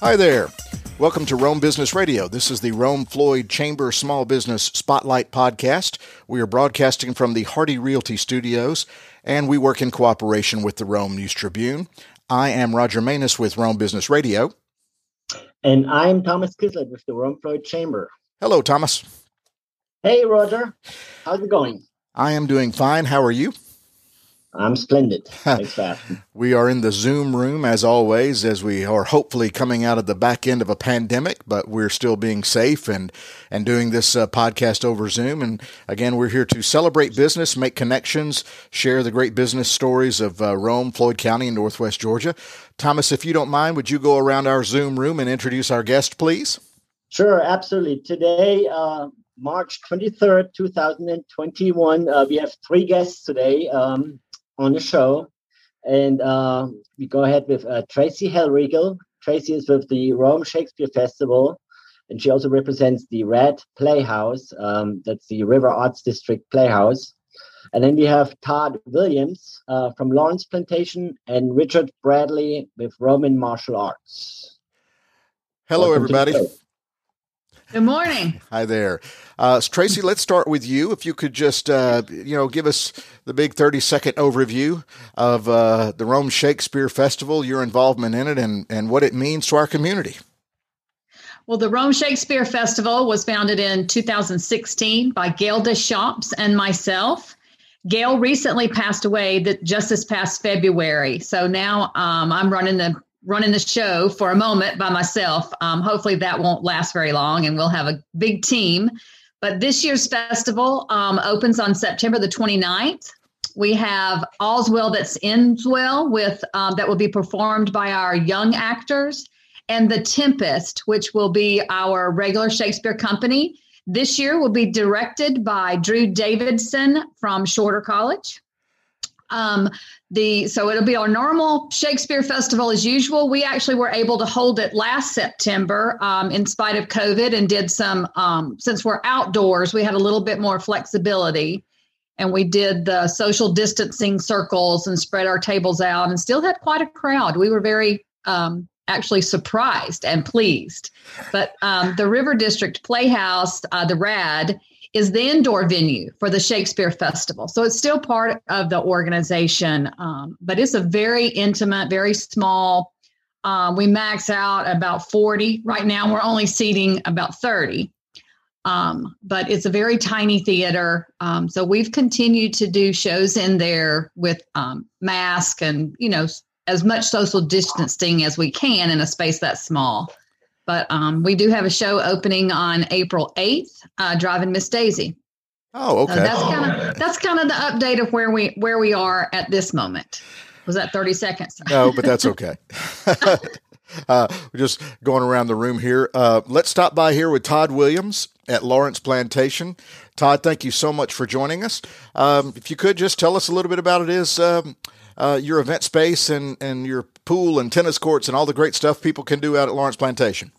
Hi there. Welcome to Rome Business Radio. This is the Rome Floyd Chamber Small Business Spotlight Podcast. We are broadcasting from the Hardy Realty Studios, and we work in cooperation with the Rome News Tribune. I am Roger Manus with Rome Business Radio. And I'm Thomas Kislett with the Rome Floyd Chamber. Hello, Thomas. Hey, Roger. How's it going? I am doing fine. How are you? I'm splendid. Thanks for asking. we are in the Zoom room as always, as we are hopefully coming out of the back end of a pandemic, but we're still being safe and and doing this uh, podcast over Zoom. And again, we're here to celebrate business, make connections, share the great business stories of uh, Rome, Floyd County, and Northwest Georgia. Thomas, if you don't mind, would you go around our Zoom room and introduce our guest, please? Sure, absolutely. Today, uh, March 23rd, 2021, uh, we have three guests today. Um, on the show. And uh, we go ahead with uh, Tracy Hellriegel. Tracy is with the Rome Shakespeare Festival, and she also represents the RAD Playhouse. Um, that's the River Arts District Playhouse. And then we have Todd Williams uh, from Lawrence Plantation and Richard Bradley with Roman Martial Arts. Hello, Welcome everybody. Good morning. Hi there. Uh, Tracy, let's start with you. If you could just, uh, you know, give us the big 30 second overview of uh, the Rome Shakespeare Festival, your involvement in it, and, and what it means to our community. Well, the Rome Shakespeare Festival was founded in 2016 by Gail Deschamps and myself. Gail recently passed away just this past February. So now um, I'm running the running the show for a moment by myself. Um, hopefully, that won't last very long, and we'll have a big team. But this year's festival um, opens on September the 29th. We have All's Well That's Ends Well, with um, that will be performed by our young actors, and The Tempest, which will be our regular Shakespeare company. This year will be directed by Drew Davidson from Shorter College. Um, the so it'll be our normal Shakespeare festival as usual. We actually were able to hold it last September um, in spite of COVID and did some um, since we're outdoors, we had a little bit more flexibility. And we did the social distancing circles and spread our tables out and still had quite a crowd. We were very um, actually surprised and pleased. But um, the River District Playhouse, uh, the RAD, is the indoor venue for the Shakespeare Festival. So it's still part of the organization, um, but it's a very intimate, very small. Um, we max out about 40. Right now, we're only seating about 30. Um, but it's a very tiny theater. Um, so we've continued to do shows in there with um, mask and, you know, as much social distancing as we can in a space that small. But um, we do have a show opening on April 8th, uh, Driving Miss Daisy. Oh, okay. So that's kind of that's kind of the update of where we where we are at this moment. Was that 30 seconds? no, but that's okay. uh, we're just going around the room here. Uh, let's stop by here with Todd Williams at Lawrence Plantation. Todd, thank you so much for joining us. Um, if you could just tell us a little bit about it is um, uh, your event space and, and your pool and tennis courts and all the great stuff people can do out at Lawrence Plantation.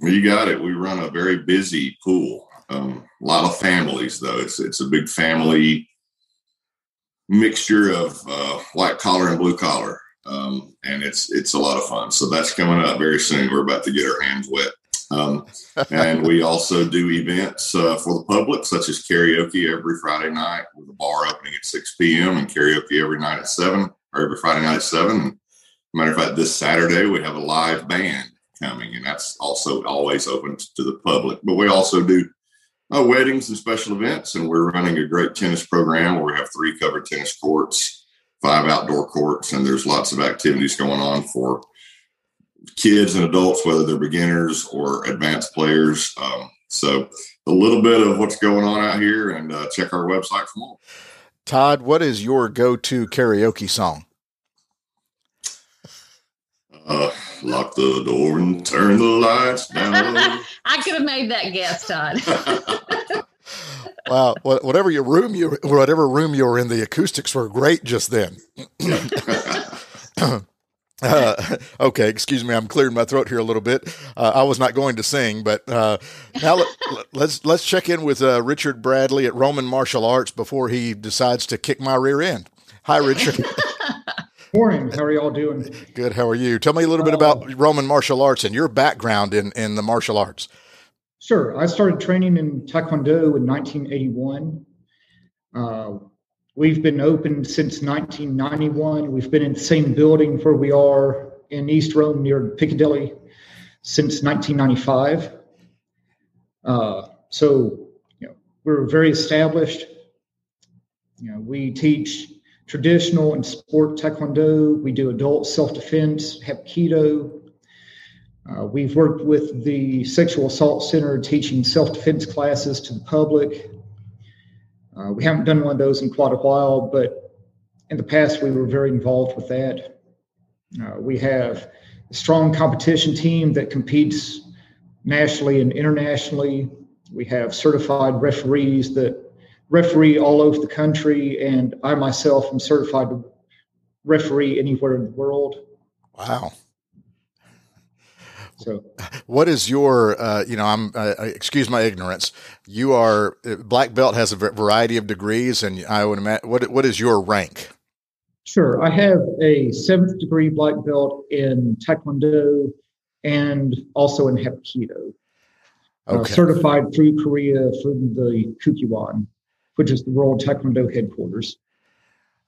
You got it. We run a very busy pool. Um, a lot of families, though. It's it's a big family mixture of uh, white collar and blue collar, um, and it's it's a lot of fun. So that's coming up very soon. We're about to get our hands wet, um, and we also do events uh, for the public, such as karaoke every Friday night with a bar opening at six p.m. and karaoke every night at seven or every Friday night at seven. Matter of fact, this Saturday we have a live band coming, and that's also always open to the public. But we also do uh, weddings and special events, and we're running a great tennis program where we have three covered tennis courts, five outdoor courts, and there's lots of activities going on for kids and adults, whether they're beginners or advanced players. Um, so a little bit of what's going on out here, and uh, check our website for more. Todd, what is your go-to karaoke song? Uh, lock the door and turn the lights down. I could have made that guess, Todd. wow, whatever your room you whatever room you were in, the acoustics were great just then. Uh, okay, excuse me. I'm clearing my throat here a little bit. Uh, I was not going to sing, but uh, now let, us let's, let's check in with uh, Richard Bradley at Roman Martial Arts before he decides to kick my rear end. Hi, Richard. Morning. How are y'all doing? Good. How are you? Tell me a little bit about Roman martial arts and your background in, in the martial arts. Sure. I started training in Taekwondo in 1981. Uh, we've been open since 1991. We've been in the same building where we are in East Rome near Piccadilly since 1995. Uh, so, you know, we're very established. You know, we teach traditional and sport taekwondo. We do adult self defense, hapkido. Uh, we've worked with the Sexual Assault Center teaching self defense classes to the public. Uh, we haven't done one of those in quite a while, but in the past we were very involved with that. Uh, we have a strong competition team that competes nationally and internationally. We have certified referees that referee all over the country, and I myself am certified to referee anywhere in the world. Wow. So, what is your, uh, you know, I'm, uh, uh excuse my ignorance. You are, uh, black belt has a variety of degrees, and I would imagine, what, what is your rank? Sure. I have a seventh degree black belt in Taekwondo and also in Hapkido. Uh, okay. Uh, certified through Korea from the Kukkiwon which is the World Taekwondo headquarters.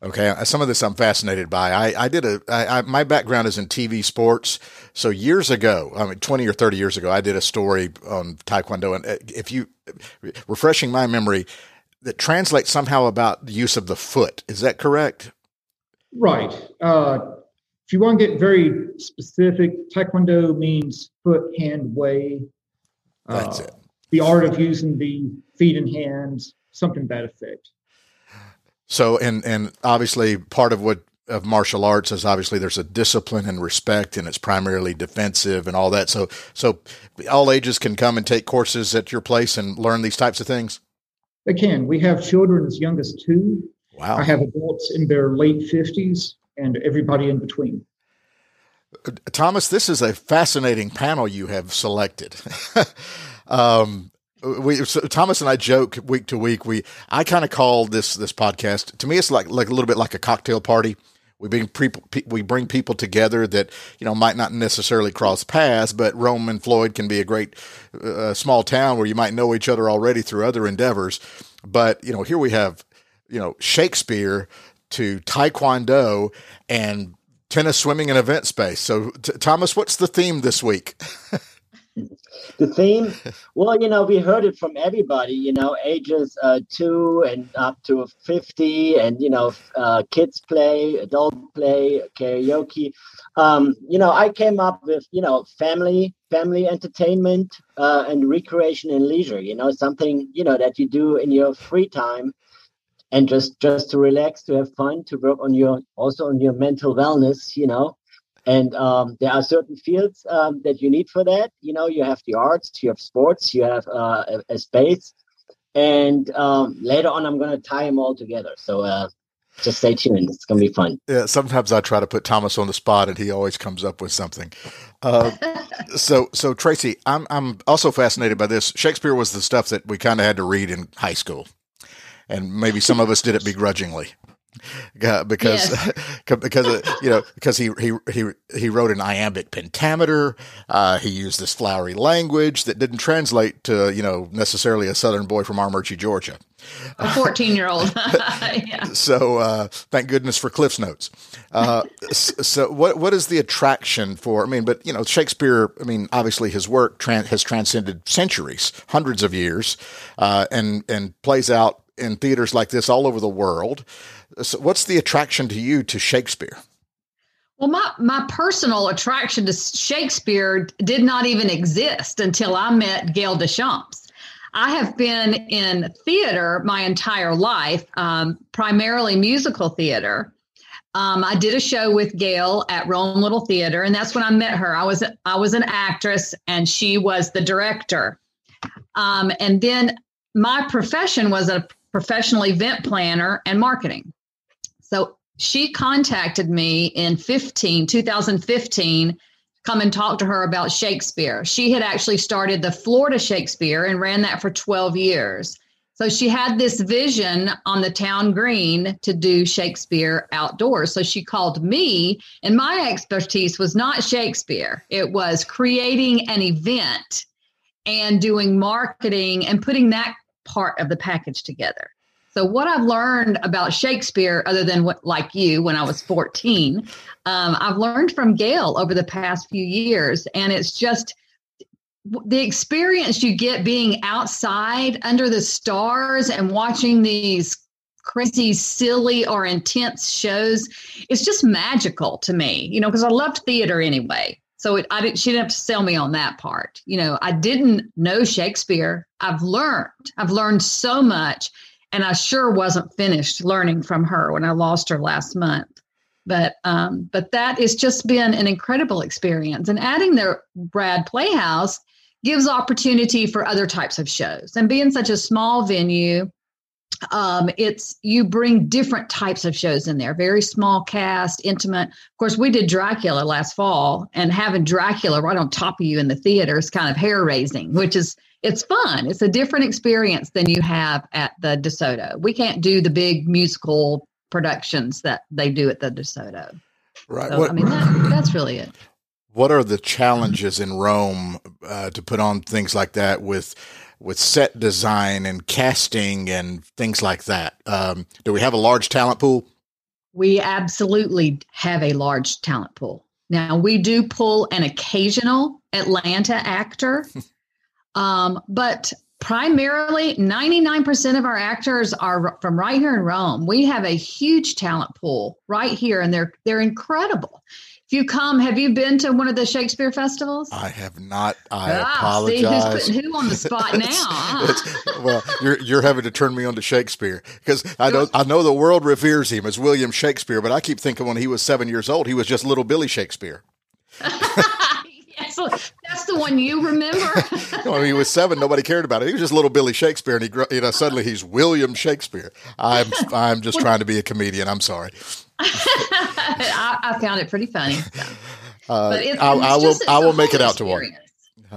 Okay, uh, some of this I'm fascinated by. I, I did a I, I, my background is in TV sports. So years ago, I mean, 20 or 30 years ago, I did a story on Taekwondo. And uh, if you refreshing my memory, that translates somehow about the use of the foot. Is that correct? Right. Uh, if you want to get very specific, Taekwondo means foot, hand, way. That's uh, it. The art of using the feet and hands something that effect. So, and and obviously, part of what of martial arts is obviously there's a discipline and respect, and it's primarily defensive and all that. So, so all ages can come and take courses at your place and learn these types of things. They can. We have children as young as two. Wow. I have adults in their late fifties, and everybody in between. Thomas, this is a fascinating panel you have selected. um, we so Thomas and I joke week to week. We I kind of call this this podcast to me it's like like a little bit like a cocktail party. We bring people we bring people together that you know might not necessarily cross paths, but Rome and Floyd can be a great uh, small town where you might know each other already through other endeavors. But you know here we have you know Shakespeare to Taekwondo and tennis, swimming, and event space. So t- Thomas, what's the theme this week? the theme well you know we heard it from everybody you know ages uh, two and up to 50 and you know uh, kids play adult play karaoke. Um, you know i came up with you know family family entertainment uh, and recreation and leisure you know something you know that you do in your free time and just just to relax to have fun to work on your also on your mental wellness you know and um, there are certain fields um, that you need for that. You know, you have the arts, you have sports, you have uh, a, a, space. And um, later on, I'm going to tie them all together. So uh, just stay tuned. It's going to be fun. Yeah, sometimes I try to put Thomas on the spot, and he always comes up with something. Uh, so, so Tracy, I'm I'm also fascinated by this. Shakespeare was the stuff that we kind of had to read in high school, and maybe some of us did it begrudgingly. Uh, because yes. because uh, you know because he he he he wrote an iambic pentameter. Uh, he used this flowery language that didn't translate to you know necessarily a Southern boy from Armuchee, Georgia. A fourteen-year-old. yeah. So uh, thank goodness for Cliff's notes. Uh, so what what is the attraction for? I mean, but you know Shakespeare. I mean, obviously his work tran- has transcended centuries, hundreds of years, uh, and and plays out in theaters like this all over the world. So what's the attraction to you to Shakespeare? Well, my, my personal attraction to Shakespeare did not even exist until I met Gail Deschamps. I have been in theater my entire life, um, primarily musical theater. Um, I did a show with Gail at Rome Little Theater, and that's when I met her. I was I was an actress, and she was the director. Um, and then my profession was a professional event planner and marketing. So she contacted me in 15, 2015, come and talk to her about Shakespeare. She had actually started the Florida Shakespeare and ran that for 12 years. So she had this vision on the town green to do Shakespeare outdoors. So she called me, and my expertise was not Shakespeare, it was creating an event and doing marketing and putting that part of the package together. So, what I've learned about Shakespeare, other than what, like you, when I was 14, um, I've learned from Gail over the past few years. And it's just the experience you get being outside under the stars and watching these crazy, silly, or intense shows. It's just magical to me, you know, because I loved theater anyway. So it, I didn't, she didn't have to sell me on that part. You know, I didn't know Shakespeare. I've learned, I've learned so much. And I sure wasn't finished learning from her when I lost her last month. But um, but that has just been an incredible experience. And adding the RAD Playhouse gives opportunity for other types of shows. And being such a small venue, um, it's you bring different types of shows in there very small cast intimate of course we did dracula last fall and having dracula right on top of you in the theater is kind of hair raising which is it's fun it's a different experience than you have at the desoto we can't do the big musical productions that they do at the desoto right so, what, i mean that, that's really it what are the challenges in rome uh, to put on things like that with with set design and casting and things like that. Um, do we have a large talent pool? We absolutely have a large talent pool. Now, we do pull an occasional Atlanta actor, um, but primarily 99% of our actors are from right here in Rome. We have a huge talent pool right here, and they're they're incredible. If you come, have you been to one of the Shakespeare festivals? I have not. I ah, apologize. See who's putting who on the spot now? Huh? well, you're you're having to turn me on to Shakespeare because I know I know the world reveres him as William Shakespeare, but I keep thinking when he was seven years old, he was just little Billy Shakespeare. that's the one you remember. when he was seven, nobody cared about it. He was just little Billy Shakespeare, and he you know suddenly he's William Shakespeare. I'm I'm just trying to be a comedian. I'm sorry. I, I, found it pretty funny. So. Uh, but it's, I, will. I will make it out to one.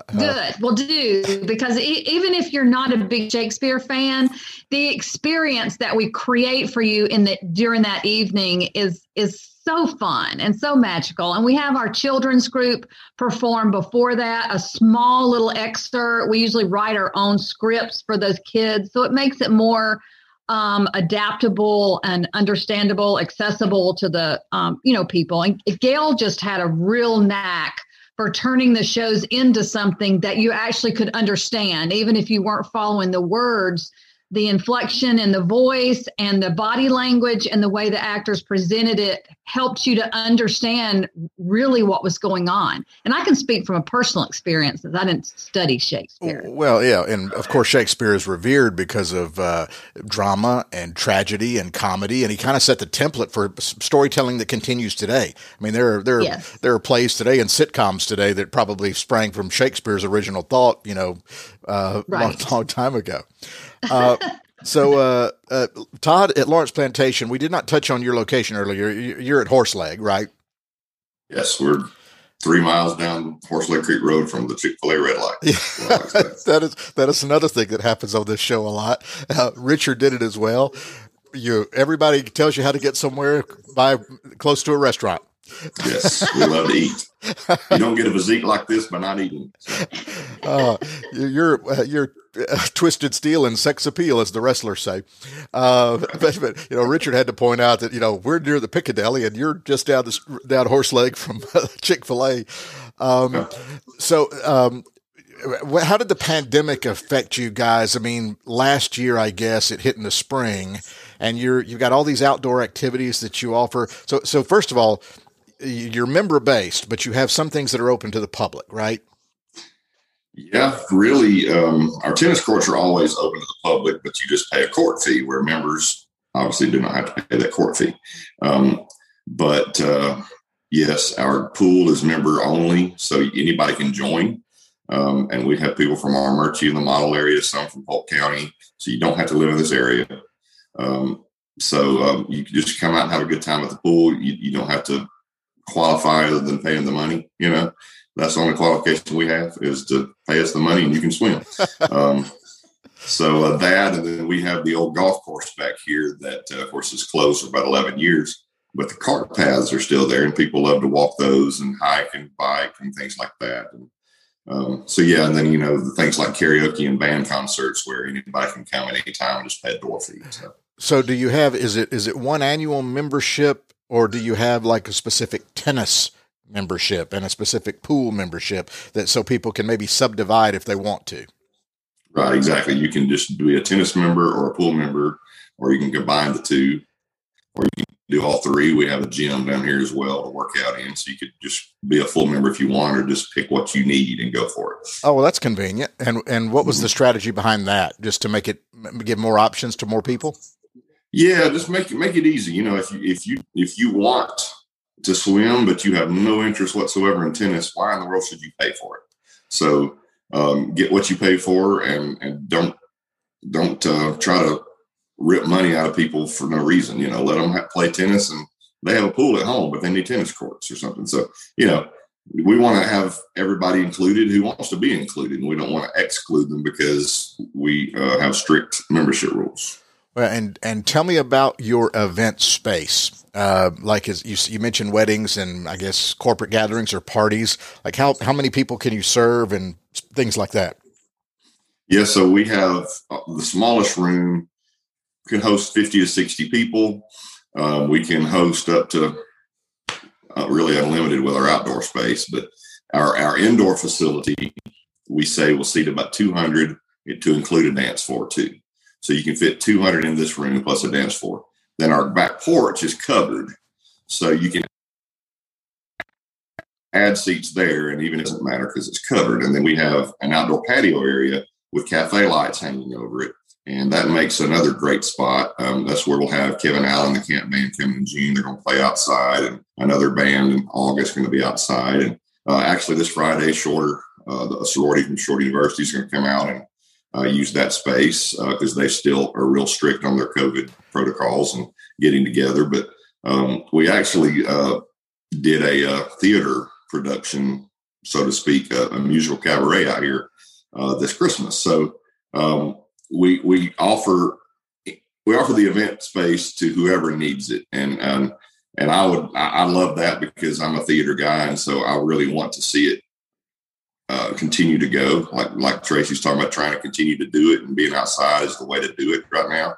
Good. Well, do because e- even if you're not a big Shakespeare fan, the experience that we create for you in the during that evening is is so fun and so magical. And we have our children's group perform before that, a small little excerpt. We usually write our own scripts for those kids, so it makes it more um, adaptable and understandable, accessible to the um, you know people. And Gail just had a real knack for turning the shows into something that you actually could understand, even if you weren't following the words the inflection and the voice and the body language and the way the actors presented it helped you to understand really what was going on. And I can speak from a personal experience because I didn't study Shakespeare. Well, yeah. And of course, Shakespeare is revered because of uh, drama and tragedy and comedy. And he kind of set the template for storytelling that continues today. I mean, there are, there are, yes. there are plays today and sitcoms today that probably sprang from Shakespeare's original thought, you know, uh, right. long, long time ago. Uh, so, uh, uh, Todd at Lawrence Plantation, we did not touch on your location earlier. You're at Horseleg, right? Yes, we're three miles down Horseleg Creek Road from the Chick Fil A red light. Yeah. that is that is another thing that happens on this show a lot. Uh, Richard did it as well. You everybody tells you how to get somewhere by close to a restaurant. Yes, we love to eat. You don't get a physique like this by not eating. So. Uh, you're uh, you're uh, twisted steel and sex appeal, as the wrestlers say. Uh, but, but, you know, Richard had to point out that you know we're near the Piccadilly, and you're just down the down Horseleg from Chick Fil A. Um, so, um, how did the pandemic affect you guys? I mean, last year, I guess it hit in the spring, and you're you've got all these outdoor activities that you offer. So, so first of all, you're member based, but you have some things that are open to the public, right? Yeah, really. Um, our tennis courts are always open to the public, but you just pay a court fee where members obviously do not have to pay that court fee. Um, but uh, yes, our pool is member only, so anybody can join. Um, and we have people from our Armuchee in the model area, some from Polk County, so you don't have to live in this area. Um, so um, you can just come out and have a good time at the pool. You, you don't have to qualify other than paying the money, you know. That's the only qualification we have is to pay us the money and you can swim. Um, So uh, that, and then we have the old golf course back here that, uh, of course, is closed for about 11 years. But the cart paths are still there, and people love to walk those and hike and bike and things like that. And, um, so yeah, and then you know the things like karaoke and band concerts where anybody can come at any time and just pay a door fee. So. so do you have is it is it one annual membership or do you have like a specific tennis membership and a specific pool membership that so people can maybe subdivide if they want to? Right, exactly. You can just be a tennis member or a pool member, or you can combine the two, or you can do all three. We have a gym down here as well to work out in, so you could just be a full member if you want, or just pick what you need and go for it. Oh, well, that's convenient. And and what was the mm-hmm. strategy behind that? Just to make it give more options to more people? Yeah, just make it make it easy. You know, if you if you if you want to swim, but you have no interest whatsoever in tennis, why in the world should you pay for it? So um, get what you pay for and and don't don't uh, try to rip money out of people for no reason. You know, let them have, play tennis and they have a pool at home, but they need tennis courts or something. So you know, we want to have everybody included who wants to be included, and we don't want to exclude them because we uh, have strict membership rules. And and tell me about your event space. Uh, like as you, you mentioned weddings and I guess corporate gatherings or parties. Like how how many people can you serve and things like that? Yeah, so we have uh, the smallest room can host fifty to sixty people. Um, we can host up to uh, really unlimited with our outdoor space, but our our indoor facility we say will seat about two hundred to include a dance floor too. So you can fit 200 in this room plus a dance floor. Then our back porch is covered. So you can add seats there, and even doesn't matter because it's covered. And then we have an outdoor patio area with cafe lights hanging over it. And that makes another great spot. Um, that's where we'll have Kevin Allen, the camp band, coming in June. They're going to play outside, and another band in August going to be outside. And uh, actually, this Friday, Shorter, uh, the sorority from Shorter University, is going to come out and uh, use that space because uh, they still are real strict on their COVID protocols and getting together. But um, we actually uh, did a, uh, theater production, so to speak, a, a musical cabaret out here this Christmas. So um, we we offer we offer the event space to whoever needs it, and and and I would I, I love that because I'm a theater guy, and so I really want to see it uh, continue to go. Like like Tracy's talking about, trying to continue to do it and being outside is the way to do it right now.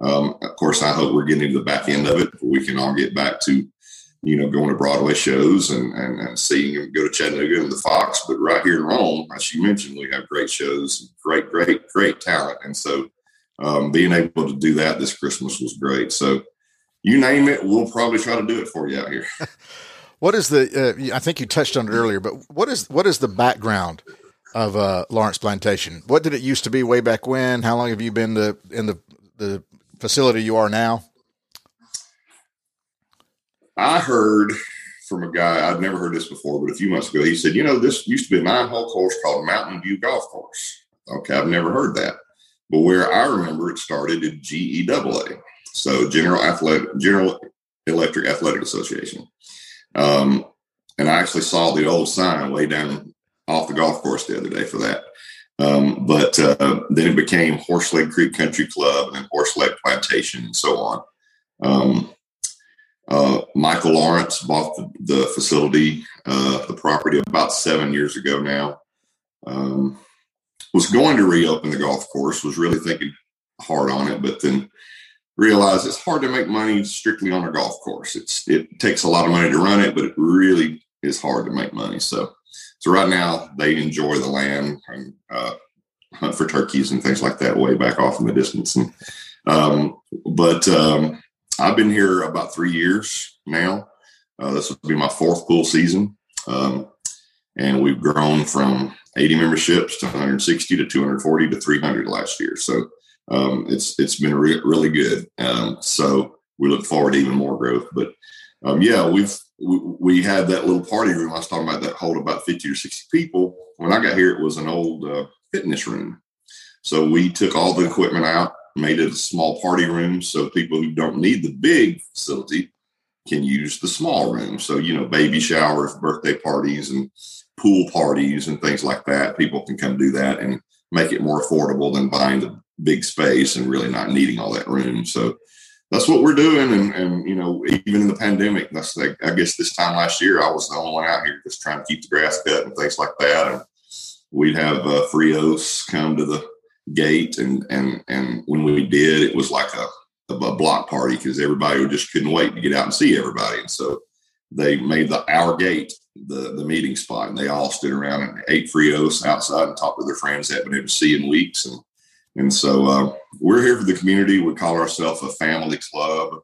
Um, of course, I hope we're getting to the back end of it. We can all get back to, you know, going to Broadway shows and, and, and seeing them go to Chattanooga and the Fox. But right here in Rome, as you mentioned, we have great shows, great, great, great talent. And so um, being able to do that this Christmas was great. So you name it, we'll probably try to do it for you out here. What is the? Uh, I think you touched on it earlier, but what is what is the background of uh, Lawrence Plantation? What did it used to be way back when? How long have you been the, in the the facility you are now? I heard from a guy I'd never heard this before, but a few months ago, he said, "You know, this used to be a nine-hole course called Mountain View Golf Course." Okay, I've never heard that, but where I remember it started at GEAA, so General Athletic General Electric Athletic Association. Um, and I actually saw the old sign way down off the golf course the other day for that. Um, but uh, then it became Horseleg Creek Country Club and then Horseleg Plantation and so on. Um, uh, Michael Lawrence bought the, the facility, uh, the property about seven years ago now. Um, was going to reopen the golf course, was really thinking hard on it, but then realize it's hard to make money strictly on a golf course. It's it takes a lot of money to run it, but it really is hard to make money. So so right now they enjoy the land and uh, hunt for turkeys and things like that way back off in the distance. And um, but um, I've been here about three years now. Uh, this will be my fourth pool season, um, and we've grown from 80 memberships to 160 to 240 to 300 last year. So um, it's it's been re- really good. Um, so we look forward to even more growth. But um, yeah, we've we, we, had that little party room I was talking about that hold about fifty or sixty people. When I got here, it was an old uh, fitness room. So we took all the equipment out, made it a small party room, so people who don't need the big facility can use the small room. So you know, baby showers, birthday parties, and pool parties and things like that. People can come do that and make it more affordable than buying the big space and really not needing all that room. So that's what we're doing. And, and you know, even in the pandemic, that's like, I guess this time last year, I was the only one out here just trying to keep the grass cut and things like that. And we'd have uh, Frios come to the gate. And, and, and when we did, it was like a, a block party because everybody just couldn't wait to get out and see everybody. And so they made the our gate the the meeting spot, and they all stood around and ate Frios outside and talked with their friends they hadn't been able to see in weeks. And and so uh, we're here for the community. We call ourselves a family club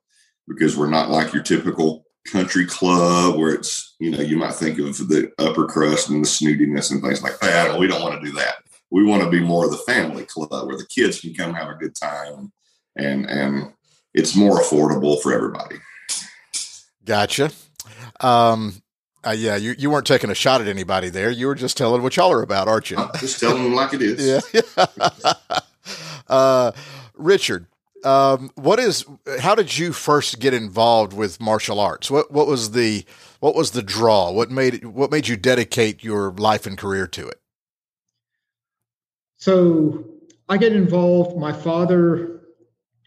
because we're not like your typical country club where it's you know you might think of the upper crust and the snootiness and things like that. And we don't want to do that. We want to be more of the family club where the kids can come have a good time and and it's more affordable for everybody. Gotcha. Um, uh, yeah, you, you weren't taking a shot at anybody there. You were just telling what y'all are about, aren't you? just telling them like it is. Yeah. uh, Richard, um, what is? How did you first get involved with martial arts? What what was the what was the draw? What made it, what made you dedicate your life and career to it? So I get involved. My father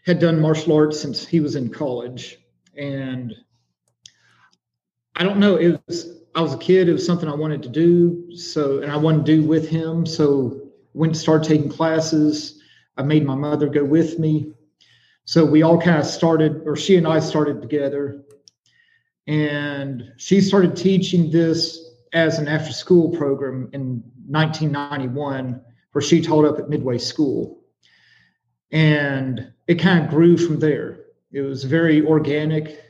had done martial arts since he was in college, and I don't know. It was I was a kid. It was something I wanted to do. So and I wanted to do with him. So went to start taking classes. I made my mother go with me. So we all kind of started, or she and I started together. And she started teaching this as an after school program in 1991, where she taught up at Midway School. And it kind of grew from there. It was very organic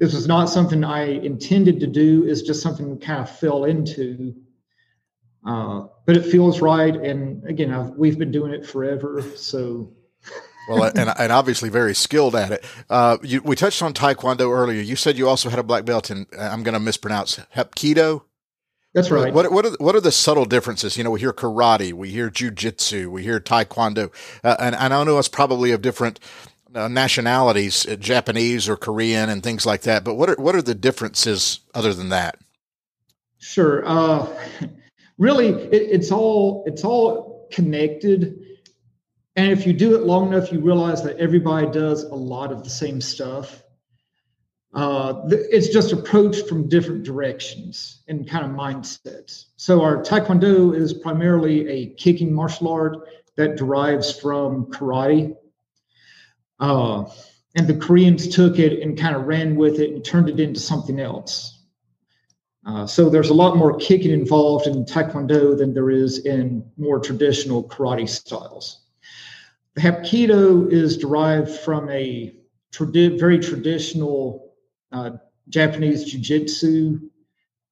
this was not something I intended to do. It's just something we kind of fell into. Uh, but it feels right. And again, I've, we've been doing it forever. So. well, and, and obviously very skilled at it. Uh, you, we touched on Taekwondo earlier. You said you also had a black belt in, I'm going to mispronounce, Hapkido? That's right. What, what, are, what are the subtle differences? You know, we hear karate, we hear jujitsu, we hear taekwondo, uh, and, and I know it's probably of different uh, nationalities, uh, Japanese or Korean, and things like that. But what are what are the differences other than that? Sure. Uh, really, it, it's all it's all connected, and if you do it long enough, you realize that everybody does a lot of the same stuff. Uh, it's just approached from different directions and kind of mindsets. So our Taekwondo is primarily a kicking martial art that derives from karate uh, and the Koreans took it and kind of ran with it and turned it into something else. Uh, so there's a lot more kicking involved in Taekwondo than there is in more traditional karate styles. Hapkido is derived from a tradi- very traditional uh, Japanese jiu-jitsu,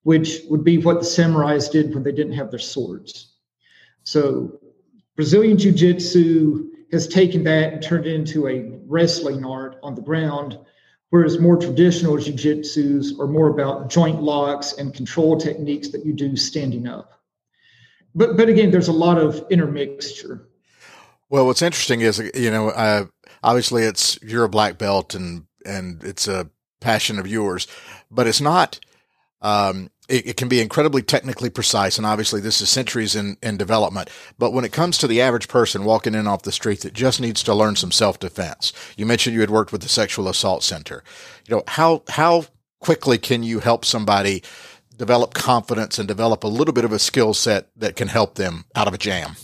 which would be what the samurais did when they didn't have their swords. So Brazilian jiu-jitsu has taken that and turned it into a wrestling art on the ground, whereas more traditional jiu-jitsus are more about joint locks and control techniques that you do standing up. But but again, there's a lot of intermixture. Well, what's interesting is you know obviously it's you're a black belt and and it's a passion of yours, but it's not. Um, it, can be incredibly technically precise, and obviously this is centuries in, in development. But when it comes to the average person walking in off the street that just needs to learn some self defense, you mentioned you had worked with the Sexual Assault Center. You know how how quickly can you help somebody develop confidence and develop a little bit of a skill set that can help them out of a jam?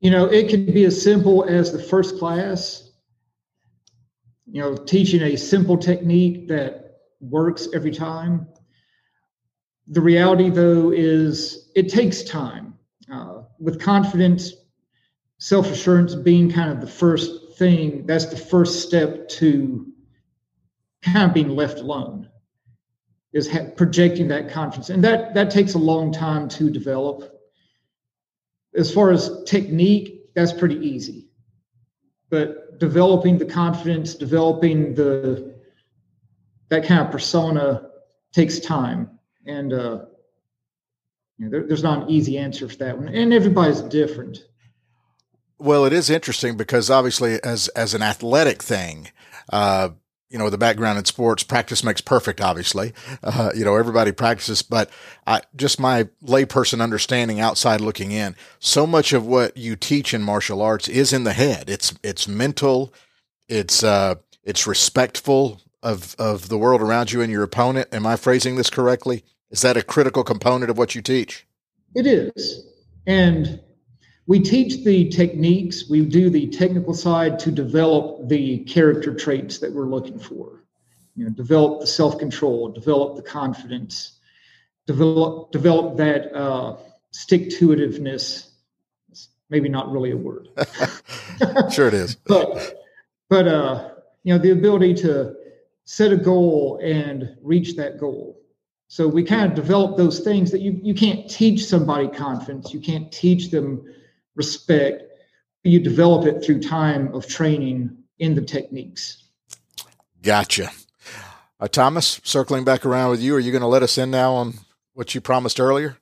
You know, it can be as simple as the first class. You know, teaching a simple technique that works every time. The reality, though, is it takes time. Uh, with confidence, self assurance being kind of the first thing, that's the first step to kind of being left alone, is ha- projecting that confidence. And that, that takes a long time to develop. As far as technique, that's pretty easy. But developing the confidence, developing the that kind of persona takes time, and uh, you know, there, there's not an easy answer for that one, and everybody's different. Well, it is interesting because obviously, as as an athletic thing, uh, you know, the background in sports, practice makes perfect, obviously. Uh, you know, everybody practices, but I, just my layperson understanding outside looking in, so much of what you teach in martial arts is in the head. It's, it's mental. It's, uh, it's respectful of, of the world around you and your opponent. Am I phrasing this correctly? Is that a critical component of what you teach? It is. And we teach the techniques, we do the technical side to develop the character traits that we're looking for. You know, develop the self-control, develop the confidence, develop develop that uh, stick-to-itiveness. Maybe not really a word. sure, it is. but but uh, you know, the ability to set a goal and reach that goal. So we kind of develop those things that you you can't teach somebody confidence. You can't teach them respect, you develop it through time of training in the techniques. Gotcha. Uh, Thomas, circling back around with you, are you going to let us in now on what you promised earlier?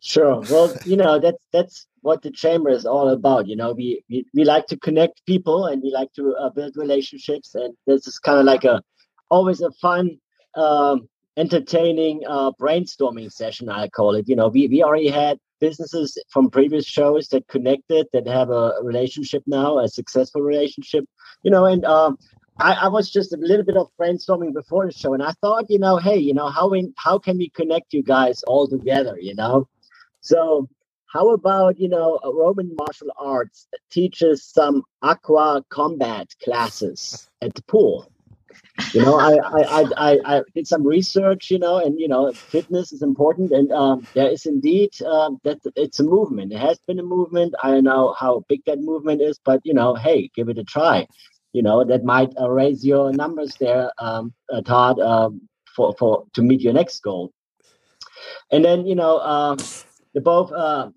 Sure. Well, you know that's that's what the chamber is all about. You know, we we, we like to connect people and we like to uh, build relationships, and this is kind of like a always a fun, um, entertaining uh, brainstorming session. I call it. You know, we we already had businesses from previous shows that connected that have a relationship now, a successful relationship, you know, and um, I, I, was just a little bit of brainstorming before the show, and I thought, you know, hey, you know, how in, how can we connect you guys all together, you know? So how about you know Roman martial arts teaches some aqua combat classes at the pool? You know I, I i i did some research you know and you know fitness is important and um, there is indeed uh, that it's a movement. It has been a movement. I know how big that movement is but you know hey give it a try. You know that might uh, raise your numbers there um, uh, todd um, for for to meet your next goal. And then you know uh, the both uh,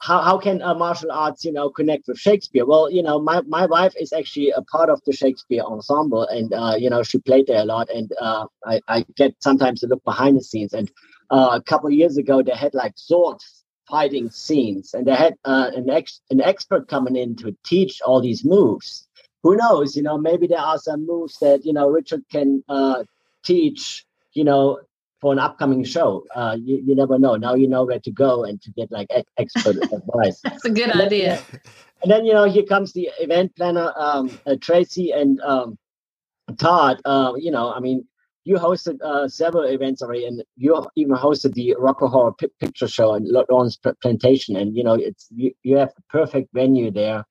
how, how can uh, martial arts you know connect with shakespeare? Well you know my, my wife is actually a part of the shakespeare ensemble and uh, you know she played there a lot and uh, I, I get sometimes to look behind the scenes and uh, a couple of years ago they had like sword fighting scenes and they had uh, an, ex- an expert coming in to teach all these moves. Who knows you know maybe there are some moves that you know richard can teach you know for an upcoming show. Uh, you, you never know. Now you know where to go and to get like expert advice. That's a good and idea. Then, and then you know here comes the event planner um, uh, Tracy and um, Todd. Uh, you know, I mean, you hosted uh, several events already, and you even hosted the Rocky Horror P- Picture Show and Lawrence Plantation. And you know, it's you, you have the perfect venue there.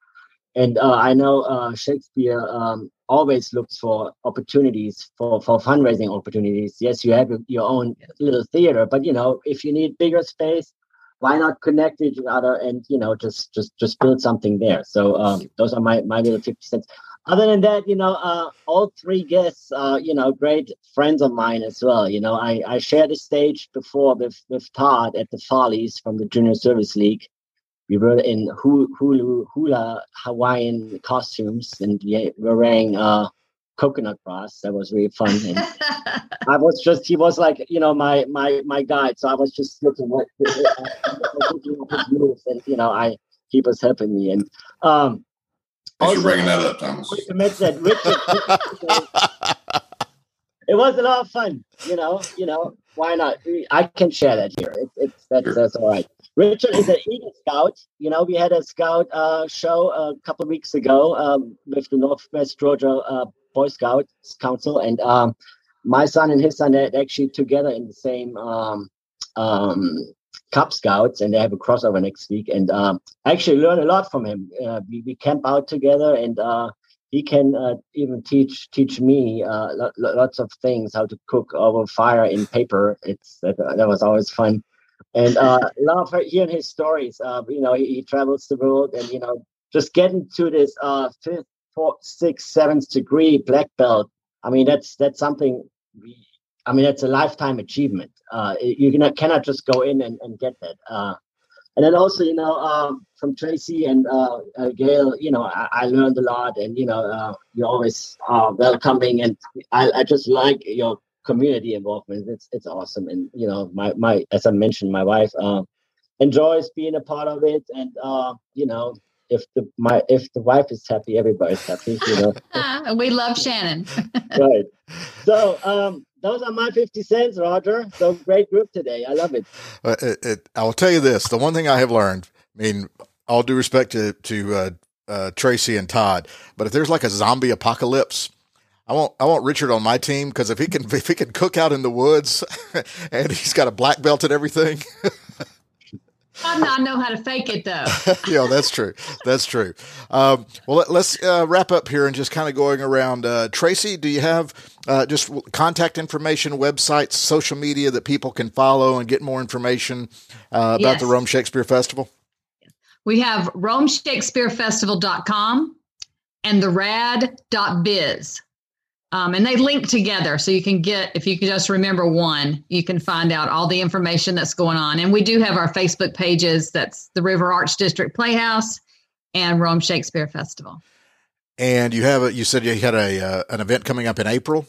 And uh, I know uh, Shakespeare um, always looks for opportunities for, for fundraising opportunities. Yes, you have your own little theater, but you know, if you need bigger space, why not connect each other and you know just just just build something there? So um, those are my my little fifty cents. Other than that, you know, uh, all three guests are you know great friends of mine as well. You know, I I shared a stage before with with Todd at the Follies from the Junior Service League we were in hula, hula Hawaiian costumes and we were wearing uh, coconut bras. That was really fun. And I was just, he was like, you know, my my my guide. So I was just looking what looking at his moves, and you know, I he was helping me. And um, Thanks also, for bringing that up, Thomas. That Richard, it was a lot of fun. You know, you know, why not? I can share that here. It, it's that's, sure. that's all right. Richard is an Eagle Scout. You know, we had a Scout uh, show a couple of weeks ago um, with the Northwest Georgia uh, Boy Scouts Council, and um, my son and his son are actually together in the same um, um, Cub Scouts, and they have a crossover next week. And um, I actually learned a lot from him. Uh, we, we camp out together, and uh, he can uh, even teach teach me uh, lots of things, how to cook over fire in paper. It's that, that was always fun and uh, love hearing his stories. Uh, you know, he, he, travels the world, and you know, just getting to this uh, fifth, fourth, sixth, seventh degree black belt. I mean, that's that's something. I mean, that's a lifetime achievement. Uh, you cannot, cannot just go in and, and get that. And then also, you know, um, from Tracy and uh, uh, Gail, you know, I, I, learned a lot, and you know, uh, you're always uh, welcoming, and I, I just like your community involvement. It's it's awesome, and you know, my my as I mentioned, my wife uh, enjoys being a part of it, and uh, you know, if the my if the wife is happy, everybody's happy. You know. and we love Shannon. right. So um, those are my 50 cents, Roger. So great group today. I love it. Uh, it, it. I will tell you this: the one thing I have learned. I mean, all due respect to to uh, uh, Tracy and Todd, but if there's like a zombie apocalypse, I want I want Richard on my team because if he can if he can cook out in the woods and he's got a black belt and everything. I know how to fake it though. yeah, that's true. That's true. Um, well, let, us uh, wrap up here and just kind of going around. Uh, Tracy, do you have uh, just contact information, websites, social media that people can follow and get more information uh, about yes. the Rome Shakespeare Festival? We have RomeShakespeareFestival.com and the rad.biz. Um, and they link together so you can get if you can just remember one you can find out all the information that's going on. And we do have our facebook pages that's the river arts district playhouse and rome shakespeare festival. And you have a you said you had a uh, an event coming up in april?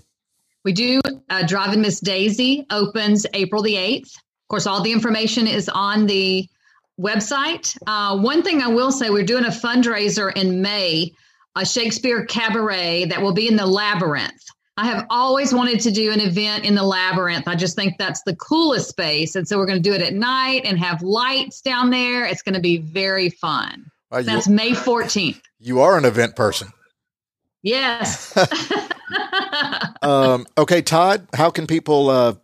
We do uh, driving miss daisy opens april the 8th of course all the information is on the website. Uh, one thing i will say we're doing a fundraiser in may a Shakespeare cabaret that will be in the labyrinth. I have always wanted to do an event in the labyrinth. I just think that's the coolest space. And so we're going to do it at night and have lights down there. It's going to be very fun. Uh, that's you, May 14th. You are an event person. Yes. um, okay, Todd, how can people uh,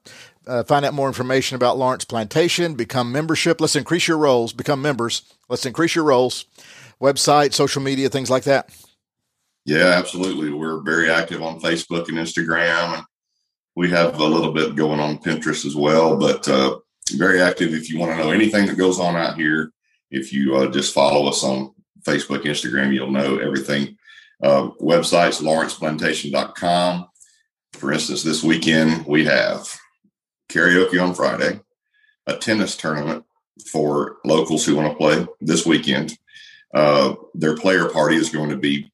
uh, find out more information about Lawrence Plantation, become membership? Let's increase your rolls, become members. Let's increase your rolls, website, social media, things like that. Yeah, absolutely. We're very active on Facebook and Instagram, and we have a little bit going on Pinterest as well. But uh, very active. If you want to know anything that goes on out here, if you uh, just follow us on Facebook, Instagram, you'll know everything. Uh, websites lawrenceplantation.com. For instance, this weekend we have karaoke on Friday, a tennis tournament for locals who want to play this weekend. Uh, their player party is going to be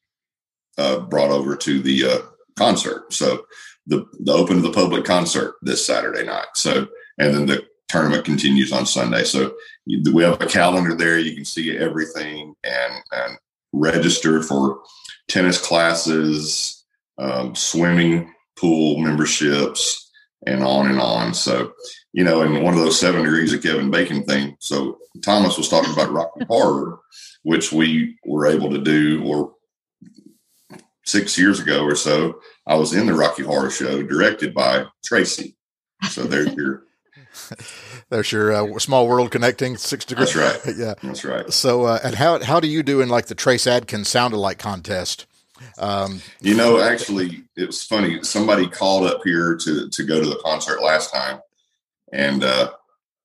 uh, brought over to the uh, concert. So the the open to the public concert this Saturday night. So and then the tournament continues on Sunday. So we have a calendar there. You can see everything and and register for tennis classes, um, swimming pool memberships, and on and on. So you know, in one of those seven degrees of Kevin Bacon thing. So Thomas was talking about Rocky Horror, which we were able to do or six years ago or so, I was in the Rocky Horror Show, directed by Tracy. So there's your. There's your uh, small world connecting six degrees. That's right. yeah, that's right. So, uh, and how how do you do in like the Trace Adkins sound alike contest? Um, you know, actually, it was funny. Somebody called up here to to go to the concert last time, and uh,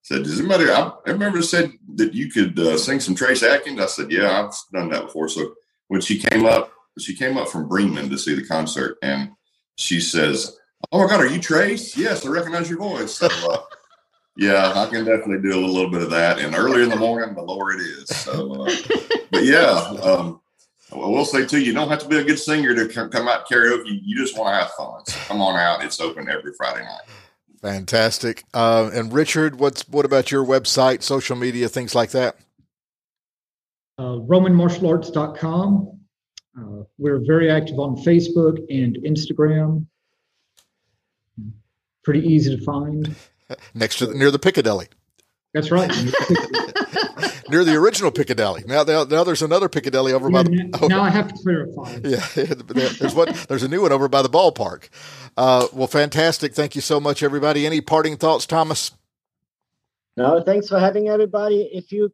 said, "Does anybody?" I, I remember said that you could uh, sing some Trace Adkins. I said, "Yeah, I've done that before." So when she came up, she came up from Bremen to see the concert, and she says, "Oh my God, are you Trace? Yes, I recognize your voice." So, uh, yeah, I can definitely do a little bit of that. And earlier in the morning, the lower it is. So, uh, but yeah, um, I will say too, you don't have to be a good singer to come out karaoke. You just want to have fun. So come on out. It's open every Friday night. Fantastic. Uh, and Richard, what's what about your website, social media, things like that? Uh, RomanMartialArts.com uh, we're very active on Facebook and Instagram. Pretty easy to find. Next to the, near the Piccadilly. That's right. near the original Piccadilly. Now, now, now there's another Piccadilly over yeah, by the. Now, I have to clarify. Yeah, there's one. There's a new one over by the ballpark. Uh, well, fantastic. Thank you so much, everybody. Any parting thoughts, Thomas? No, thanks for having everybody. If you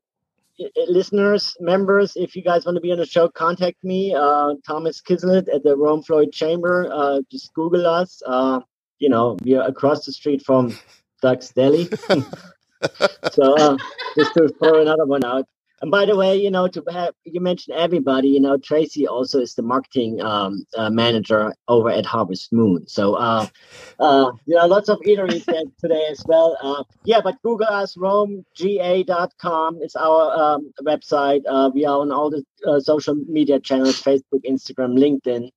listeners, members, if you guys want to be on the show, contact me, uh, Thomas Kislet at the Rome Floyd Chamber. Uh, just Google us. Uh, you know, we are across the street from Duck's Deli. so uh, just to throw another one out. And by the way, you know, to have you mentioned everybody, you know, Tracy also is the marketing um, uh, manager over at Harvest Moon. So, uh, uh, you know, lots of eateries today as well. Uh, yeah, but Google us, RomeGA.com is our um, website. Uh, we are on all the uh, social media channels Facebook, Instagram, LinkedIn.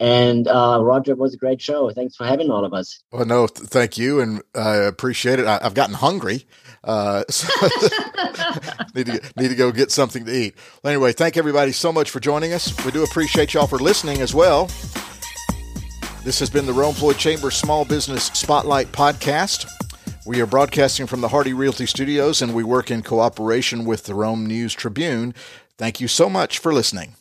And uh, Roger, was a great show. Thanks for having all of us. Well, no, th- thank you, and I appreciate it. I, have gotten hungry. Uh, so need to need to go get something to eat. Well, anyway, thank everybody so much for joining us. We do appreciate y'all for listening as well. This has been the Rome Floyd Chamber Small Business Spotlight Podcast. We are broadcasting from the Hardy Realty Studios and we work in cooperation with the Rome News Tribune. Thank you so much for listening.